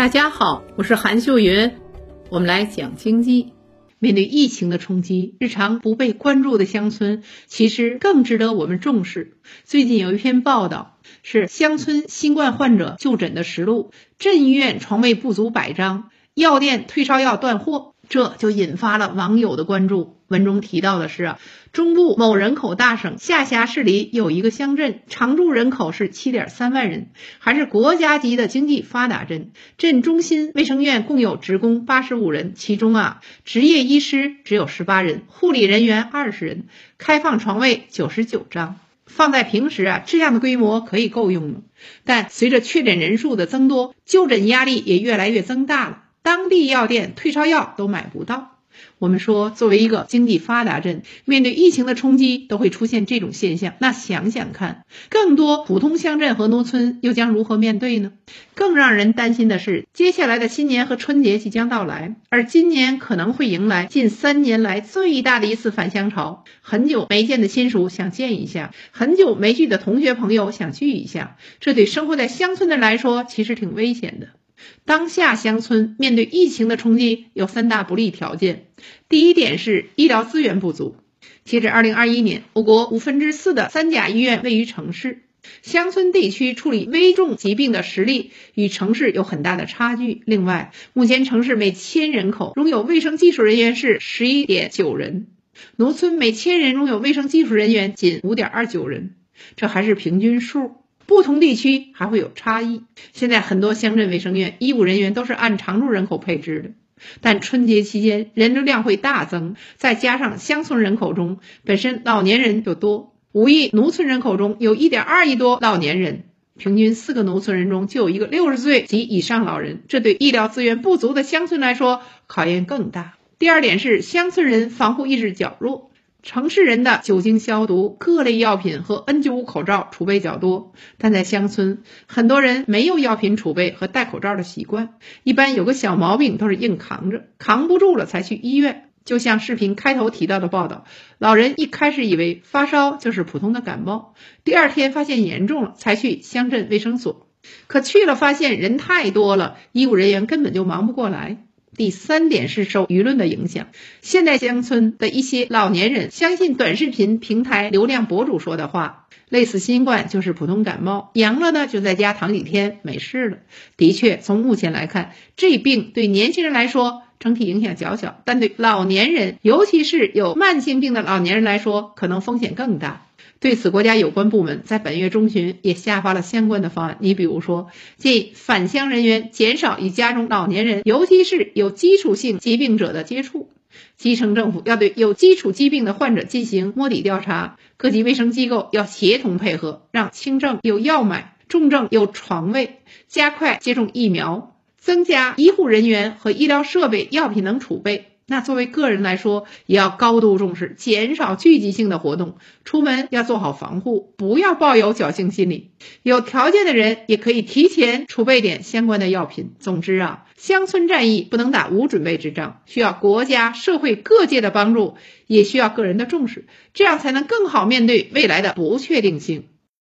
大家好，我是韩秀云，我们来讲经济。面对疫情的冲击，日常不被关注的乡村其实更值得我们重视。最近有一篇报道，是乡村新冠患者就诊的实录，镇医院床位不足百张，药店退烧药断货。这就引发了网友的关注。文中提到的是，中部某人口大省下辖市里有一个乡镇，常住人口是七点三万人，还是国家级的经济发达镇。镇中心卫生院共有职工八十五人，其中啊，执业医师只有十八人，护理人员二十人，开放床位九十九张。放在平时啊，这样的规模可以够用了。但随着确诊人数的增多，就诊压力也越来越增大了。当地药店退烧药都买不到。我们说，作为一个经济发达镇，面对疫情的冲击，都会出现这种现象。那想想看，更多普通乡镇和农村又将如何面对呢？更让人担心的是，接下来的新年和春节即将到来，而今年可能会迎来近三年来最大的一次返乡潮。很久没见的亲属想见一下，很久没聚的同学朋友想聚一下，这对生活在乡村的人来说，其实挺危险的。当下乡村面对疫情的冲击有三大不利条件。第一点是医疗资源不足。截至二零二一年，我国五分之四的三甲医院位于城市，乡村地区处理危重疾病的实力与城市有很大的差距。另外，目前城市每千人口拥有卫生技术人员是十一点九人，农村每千人拥有卫生技术人员仅五点二九人，这还是平均数。不同地区还会有差异。现在很多乡镇卫生院医务人员都是按常住人口配置的，但春节期间人流量会大增，再加上乡村人口中本身老年人就多，五亿农村人口中有一点二亿多老年人，平均四个农村人中就有一个六十岁及以上老人，这对医疗资源不足的乡村来说考验更大。第二点是乡村人防护意识较弱。城市人的酒精消毒、各类药品和 N95 口罩储备较多，但在乡村，很多人没有药品储备和戴口罩的习惯，一般有个小毛病都是硬扛着，扛不住了才去医院。就像视频开头提到的报道，老人一开始以为发烧就是普通的感冒，第二天发现严重了，才去乡镇卫生所，可去了发现人太多了，医务人员根本就忙不过来。第三点是受舆论的影响。现代乡村的一些老年人相信短视频平台流量博主说的话，类似新冠就是普通感冒，阳了呢就在家躺几天没事了。的确，从目前来看，这病对年轻人来说整体影响较小，但对老年人，尤其是有慢性病的老年人来说，可能风险更大。对此，国家有关部门在本月中旬也下发了相关的方案。你比如说，建议返乡人员减少与家中老年人，尤其是有基础性疾病者的接触；基层政府要对有基础疾病的患者进行摸底调查；各级卫生机构要协同配合，让轻症有药买，重症有床位，加快接种疫苗，增加医护人员和医疗设备、药品等储备。那作为个人来说，也要高度重视，减少聚集性的活动，出门要做好防护，不要抱有侥幸心理。有条件的人也可以提前储备点相关的药品。总之啊，乡村战役不能打无准备之仗，需要国家、社会各界的帮助，也需要个人的重视，这样才能更好面对未来的不确定性。